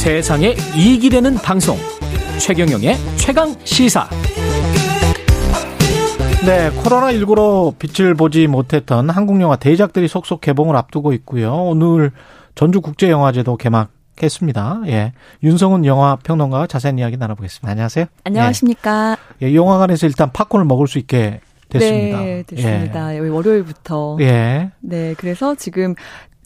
세상에 이익이 되는 방송 최경영의 최강 시사 네, 코로나19로 빛을 보지 못했던 한국 영화 대작들이 속속 개봉을 앞두고 있고요. 오늘 전주국제영화제도 개막했습니다. 예. 윤성훈 영화 평론가와 자세한 이야기 나눠보겠습니다. 안녕하세요. 안녕하십니까. 예. 예, 영화관에서 일단 팝콘을 먹을 수 있게 됐습니다. 네, 됐습니다. 예. 월요일부터. 예. 네, 그래서 지금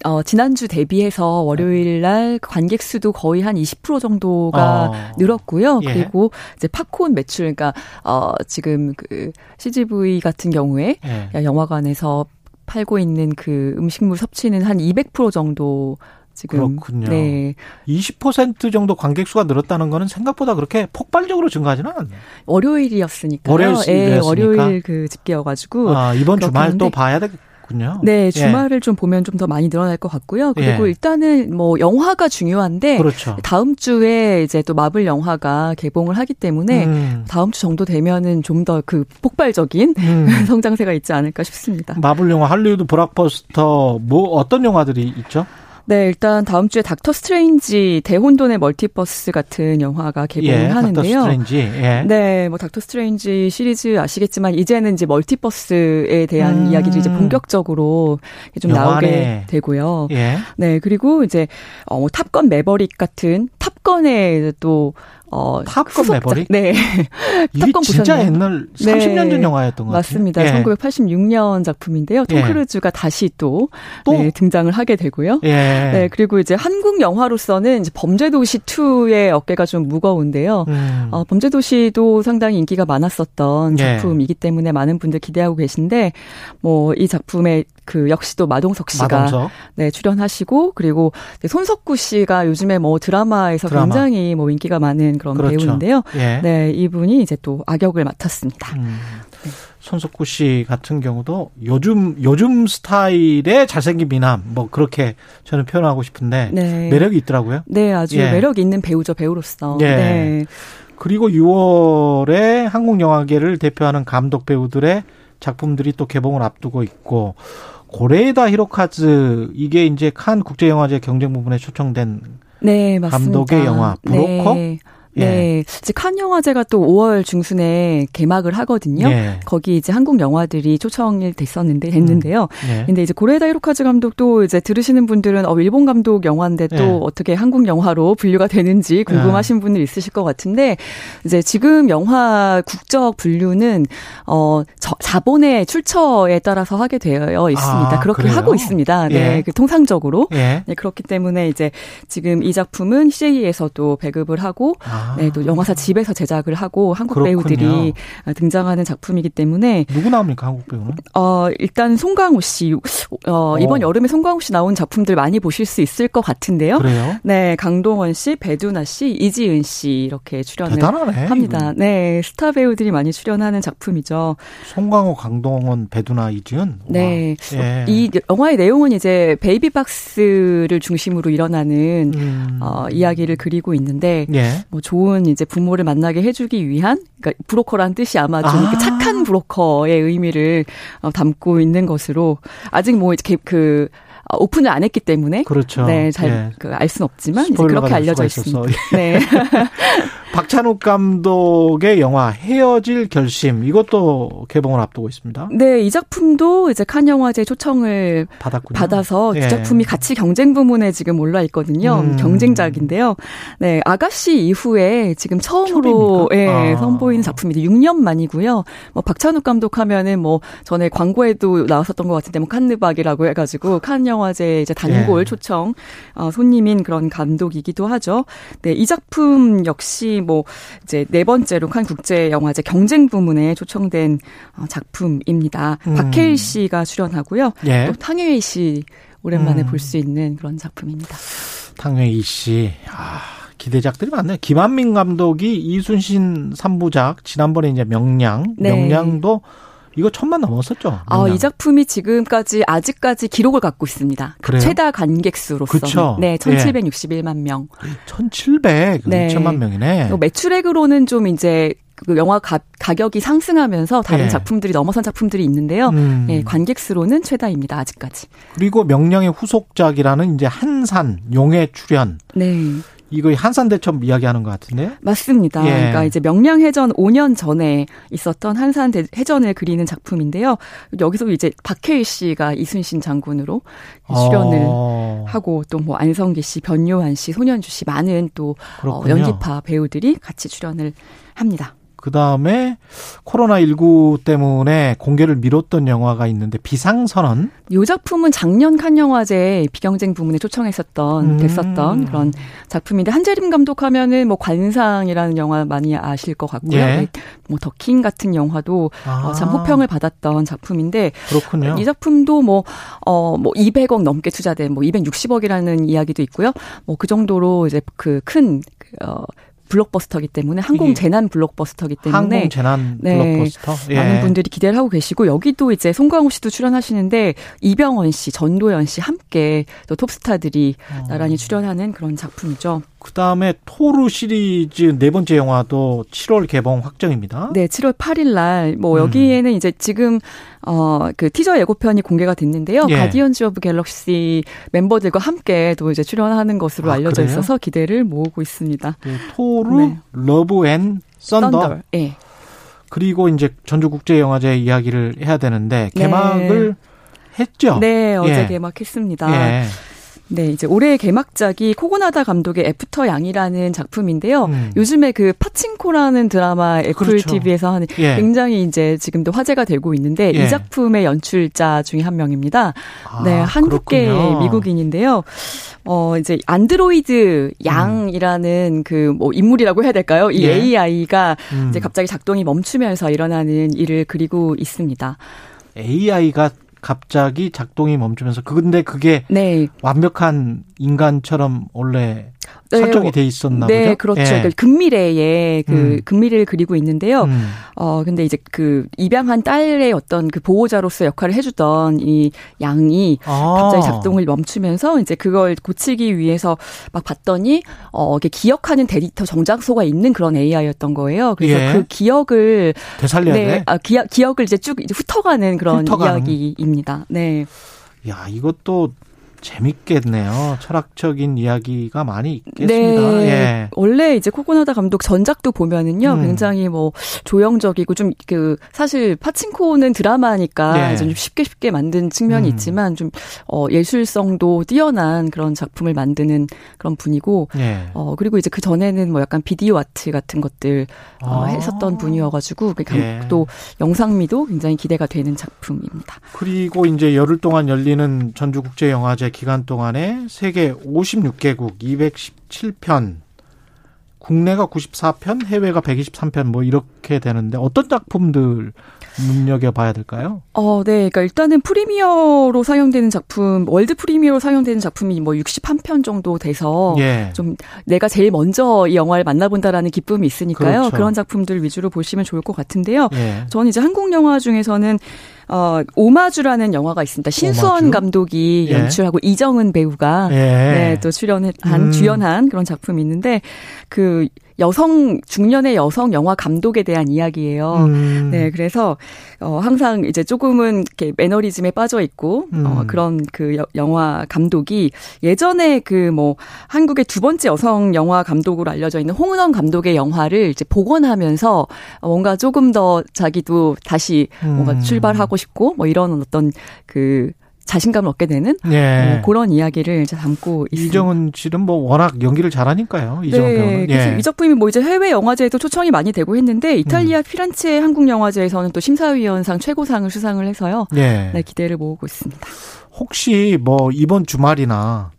어, 지난주 대비해서 월요일 날 관객 수도 거의 한 20% 정도가 어. 늘었고요. 예. 그리고 이제 팝콘 매출, 그러니까, 어, 지금 그 CGV 같은 경우에 예. 영화관에서 팔고 있는 그 음식물 섭취는 한 200% 정도 지금 그렇군요. 네. 20% 정도 관객 수가 늘었다는 거는 생각보다 그렇게 폭발적으로 증가하지는 않네요. 월요일이었으니까요. 월요일, 예, 월요일 그 집계여 가지고 아, 이번 주말 또 봐야 되겠 그렇군요. 네, 예. 주말을 예. 좀 보면 좀 더 많이 늘어날 것 같고요. 그리고 예. 일단은 뭐 영화가 중요한데 그렇죠. 다음 주에 이제 또 마블 영화가 개봉을 하기 때문에 음. 다음 주 정도 되면은 좀 더 그 폭발적인 음. 성장세가 있지 않을까 싶습니다. 마블 영화 할리우드 블록버스터 뭐 어떤 영화들이 있죠? 네, 일단 다음 주에 닥터 스트레인지 대혼돈의 멀티버스 같은 영화가 개봉을 예, 하는데요. 닥터 스트레인지. 예. 네, 뭐 닥터 스트레인지 시리즈 아시겠지만 이제는 이제 멀티버스에 대한 음. 이야기들이 이제 본격적으로 좀 나오게 되고요. 예. 네, 그리고 이제 어, 뭐 탑건 매버릭 같은 탑건의 또 어, 탑건 매버릭? 네. 탑건 진짜 보셨나요? 옛날 30년 전 영화였던 것 같아요. 맞습니다. 예. 1986년 작품인데요. 톰 예. 크루즈가 다시 또, 또? 네, 등장을 하게 되고요. 예. 네, 그리고 이제 한국 영화로서는 이제 범죄도시 2의 어깨가 좀 무거운데요. 음. 어, 범죄도시도 상당히 인기가 많았었던 예. 작품이기 때문에 많은 분들 기대하고 계신데 뭐 이 작품의 그 역시도 마동석 씨가 마동석. 네 출연하시고 그리고 손석구 씨가 요즘에 뭐 드라마에서 드라마. 굉장히 뭐 인기가 많은 그런 그렇죠. 배우인데요. 예. 네 이분이 이제 또 악역을 맡았습니다. 음. 네. 손석구 씨 같은 경우도 요즘 요즘 스타일의 잘생긴 미남 뭐 그렇게 저는 표현하고 싶은데 네. 매력이 있더라고요. 네, 아주 예. 매력 있는 배우죠 배우로서. 예. 네. 그리고 6월에 한국 영화계를 대표하는 감독 배우들의 작품들이 또 개봉을 앞두고 있고 고레에다 히로카즈 이게 이제 칸 국제영화제 경쟁 부분에 초청된 네, 감독의 영화 브로커 네. 예. 네. 이제 칸 영화제가 또 5월 중순에 개막을 하거든요. 예. 거기 이제 한국 영화들이 초청이 됐었는데 됐는데요. 음. 예. 근데 이제 고레다 히로카즈 감독도 이제 들으시는 분들은 어 일본 감독 영화인데 또 예. 어떻게 한국 영화로 분류가 되는지 궁금하신 예. 분들 있으실 것 같은데 이제 지금 영화 국적 분류는 어 저, 자본의 출처에 따라서 하게 되어 있습니다. 아, 그렇게 그래요? 하고 있습니다. 네. 예. 그 통상적으로. 네, 그렇기 때문에 이제 지금 이 작품은 CJ에서도 배급을 하고 아. 네, 또 영화사 집에서 제작을 하고 한국 그렇군요. 배우들이 등장하는 작품이기 때문에 누구 나옵니까 한국 배우는? 어 일단 송강호 씨, 어 이번 오. 여름에 송강호 씨 나온 작품들 많이 보실 수 있을 것 같은데요. 그래요? 네, 강동원 씨, 배두나 씨, 이지은 씨 이렇게 출연을 대단하네, 합니다. 이거. 네, 스타 배우들이 많이 출연하는 작품이죠. 송강호, 강동원, 배두나, 이지은. 네, 예. 이 영화의 내용은 이제 베이비박스를 중심으로 일어나는 음. 어, 이야기를 그리고 있는데 예. 뭐 좋은 이제 부모를 만나게 해주기 위한 그러니까 브로커란 뜻이 아마 좀 아. 착한 브로커의 의미를 어, 담고 있는 것으로 아직 뭐 이렇게 그 어, 오픈을 안 했기 때문에 그렇죠. 네, 잘알 예. 그, 수는 없지만 이제 그렇게 알려져 있습니다. 네. 박찬욱 감독의 영화 헤어질 결심 이것도 개봉을 앞두고 있습니다. 네, 이 작품도 이제 칸 영화제 초청을 받았군요. 받아서 예. 이 작품이 같이 경쟁 부문에 지금 올라 있거든요. 음. 경쟁작인데요. 네, 아가씨 이후에 지금 처음으로 예, 아. 선보이는 작품이 6년 만이고요. 뭐 박찬욱 감독 하면은 뭐 전에 광고에도 나왔었던 것 같은데 뭐 칸느박이라고 해가지고 칸 영화 제 이제 단골 예. 초청 어, 손님인 그런 감독이기도 하죠. 네, 이 작품 역시 뭐 이제 네 번째로 칸 국제 영화제 경쟁 부문에 초청된 어, 작품입니다. 음. 박해일 씨가 출연하고요. 예. 또 탕웨이 씨 오랜만에 음. 볼수 있는 그런 작품입니다. 탕웨이 씨. 아. 기대작들이 많네요. 김한민 감독이 이순신 3부작 지난번에 이제 명량 네. 명량도 이거 천만 넘었었죠. 아, 이 작품이 지금까지 아직까지 기록을 갖고 있습니다. 그 그래요? 최다 관객수로서. 그렇죠. 네, 1,761만 명. 1,700, 네. 2천만 명이네. 매출액으로는 좀 이제 그 영화 가, 가격이 상승하면서 다른 네. 작품들이 넘어선 작품들이 있는데요. 음. 네, 관객수로는 최다입니다. 아직까지. 그리고 명량의 후속작이라는 이제 한산 용의 출연. 네. 이거 한산대첩 이야기하는 것 같은데요? 맞습니다. 예. 그러니까 이제 명량해전 5년 전에 있었던 한산해전을 그리는 작품인데요. 여기서 이제 박해일 씨가 이순신 장군으로 출연을 어. 하고 또 뭐 안성기 씨, 변요한 씨, 손현주 씨 많은 또 어, 연기파 배우들이 같이 출연을 합니다. 그 다음에 코로나19 때문에 공개를 미뤘던 영화가 있는데 비상선언. 이 작품은 작년 칸 영화제 비경쟁 부문에 초청했었던, 음. 됐었던 그런 작품인데, 한재림 감독 하면은 뭐 관상이라는 영화 많이 아실 것 같고요. 예. 뭐 더킹 같은 영화도 아. 어, 참 호평을 받았던 작품인데. 그렇군요. 이 작품도 뭐, 어, 뭐 200억 넘게 투자된 뭐 260억이라는 이야기도 있고요. 뭐 그 정도로 이제 그 큰, 어, 블록버스터기 때문에 항공 재난 블록버스터기 때문에 항공 재난 네, 블록버스터 예. 많은 분들이 기대를 하고 계시고 여기도 이제 송강호 씨도 출연하시는데 이병헌 씨, 전도연 씨 함께 또 톱스타들이 어. 나란히 출연하는 그런 작품이죠. 그 다음에 토르 시리즈 네 번째 영화도 7월 개봉 확정입니다. 네, 7월 8일 날, 뭐, 음. 여기에는 음. 이제 지금, 어, 그 티저 예고편이 공개가 됐는데요. 예. Guardians of Galaxy 멤버들과 함께 또 이제 출연하는 것으로 아, 알려져 그래요? 있어서 기대를 모으고 있습니다. 네, 토르, 네. Love and Thunder. Thunder. 예. 그리고 이제 전주국제영화제 이야기를 해야 되는데, 개막을 네. 했죠? 네, 어제 예. 개막했습니다. 예. 네, 이제 올해 개막작이 코고나다 감독의 After 양이라는 작품인데요. 음. 요즘에 그 파친코라는 드라마 애플 그렇죠. TV에서 하는 예. 굉장히 이제 지금도 화제가 되고 있는데 예. 이 작품의 연출자 중에 한 명입니다. 아, 네, 한국계 미국인인데요. 어, 이제 안드로이드 양이라는 음. 그뭐 인물이라고 해야 될까요? 이 예. AI가 음. 이제 갑자기 작동이 멈추면서 일어나는 일을 그리고 있습니다. AI가 갑자기 작동이 멈추면서 근데 그게 네. 완벽한 인간처럼 원래 네. 설정이 돼 있었나 네, 보죠. 그렇죠. 예. 그러니까 금미래의 그 음. 금미래를 그리고 있는데요. 음. 어 근데 이제 그 입양한 딸의 어떤 그 보호자로서 역할을 해주던 이 양이 아. 갑자기 작동을 멈추면서 이제 그걸 고치기 위해서 막 봤더니 어 이게 기억하는 데이터 정장소가 있는 그런 AI였던 거예요. 그래서 예. 그 기억을 되살려야 네, 돼. 아, 기, 기억을 이제 쭉 이제 훑어가는 그런 훑어가는. 이야기입니다. 네. 야, 이것도 재밌겠네요. 철학적인 이야기가 많이 있겠습니다. 네. 예. 원래 이제 코코나다 감독 전작도 보면은요, 음. 굉장히 뭐 조형적이고 좀 그 사실 파친코는 드라마니까 예. 좀 쉽게 쉽게 만든 측면이 음. 있지만 좀 어, 예술성도 뛰어난 그런 작품을 만드는 그런 분이고, 예. 어 그리고 이제 그 전에는 뭐 약간 비디오 아트 같은 것들 어, 아. 했었던 분이어가지고 그 감독도 예. 영상미도 굉장히 기대가 되는 작품입니다. 그리고 이제 열흘 동안 열리는 전주국제영화제 기간 동안에 세계 56개국 217편 국내가 94편, 해외가 123편 뭐 이렇게 되는데 어떤 작품들 눈여겨 봐야 될까요? 어, 네. 그러니까 일단은 premiere로 상영되는 작품, world premiere로 상영되는 작품이 뭐 61편 정도 돼서 예. 좀 내가 제일 먼저 이 영화를 만나본다라는 기쁨이 있으니까요. 그렇죠. 그런 작품들 위주로 보시면 좋을 것 같은데요. 예. 저는 이제 한국 영화 중에서는 어, 오마주라는 영화가 있습니다. 신수원 오마주? 감독이 예. 연출하고 이정은 배우가 예. 네, 또 출연한 음. 주연한 그런 작품이 있는데 그 여성 중년의 여성 영화 감독에 대한 이야기예요. 음. 네, 그래서 어 항상 이제 조금은 이렇게 매너리즘에 빠져 있고 어, 음. 어 그런 그 여, 영화 감독이 예전에 그 뭐 한국의 두 번째 여성 영화 감독으로 알려져 있는 홍은원 감독의 영화를 이제 복원하면서 뭔가 조금 더 자기도 다시 뭔가 음. 출발하고 싶고 뭐 이런 어떤 그 자신감을 얻게 되는 예. 어, 그런 이야기를 담고 있습니다. 이정은 씨는 뭐 워낙 연기를 잘하니까요. 이정은 네, 배우는. 예. 이 작품이 뭐 이제 해외 영화제에도 초청이 많이 되고 했는데 이탈리아 음. 피란체 한국 영화제에서는 또 심사위원상 최고상을 수상을 해서요. 예. 네, 기대를 모으고 있습니다. 혹시 뭐 이번 주말이나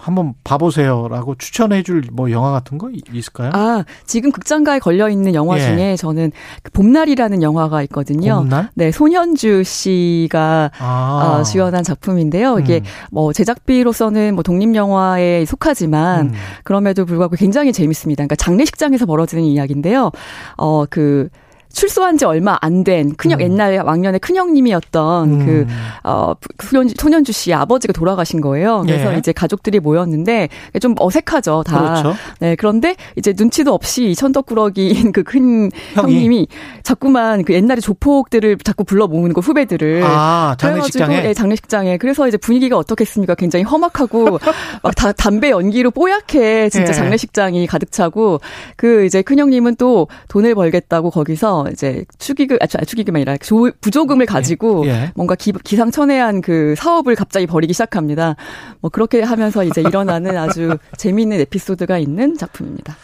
한번 봐보세요라고 추천해줄 뭐 영화 같은 거 있을까요? 아 지금 극장가에 걸려 있는 영화 예. 중에 저는 그 봄날이라는 영화가 있거든요. 봄날? 네, 손현주 씨가 아. 어, 주연한 작품인데요. 이게 음. 뭐 제작비로서는 뭐 독립 영화에 속하지만 음. 그럼에도 불구하고 굉장히 재밌습니다. 그러니까 장례식장에서 벌어지는 이야기인데요. 어그 출소한 지 얼마 안 된 큰형 음. 옛날 왕년의 큰형님이었던 음. 그 어, 소년주, 소년주 씨 아버지가 돌아가신 거예요. 그래서 예. 이제 가족들이 모였는데 좀 어색하죠 다. 그렇죠. 네 그런데 이제 눈치도 없이 천덕꾸러기인 그 큰 형님이 자꾸만 그 옛날에 조폭들을 자꾸 불러 모으는 거 후배들을. 아 장례식장에. 네, 장례식장에. 그래서 이제 분위기가 어떻겠습니까? 굉장히 험악하고 막 다 담배 연기로 뽀얗게 진짜 예. 장례식장이 가득 차고 그 이제 큰 형님은 또 돈을 벌겠다고 거기서 이제 축의금, 아, 축의금이 아니라 조, 부조금을 가지고 예. 예. 뭔가 기, 기상천외한 그 사업을 갑자기 벌이기 시작합니다. 뭐 그렇게 하면서 이제 일어나는 아주 재미있는 에피소드가 있는 작품입니다.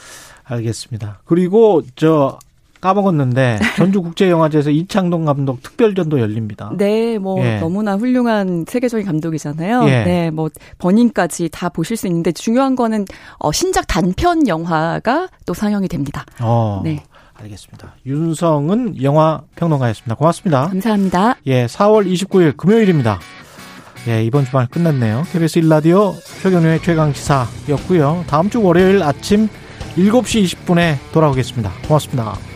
알겠습니다. 그리고 저 까먹었는데 전주국제영화제에서 이창동 감독 특별전도 열립니다. 네, 뭐 예. 너무나 훌륭한 세계적인 감독이잖아요. 예. 네, 뭐 버닝까지 다 보실 수 있는데 중요한 거는 어, 신작 단편 영화가 또 상영이 됩니다. 어. 네. 알겠습니다. 윤성은 영화 평론가였습니다. 고맙습니다. 감사합니다. 예, 4월 29일 금요일입니다. 예, 이번 주말 끝났네요. KBS 1라디오 최경련의 최강시사였고요. 다음 주 월요일 아침 7시 20분에 돌아오겠습니다. 고맙습니다.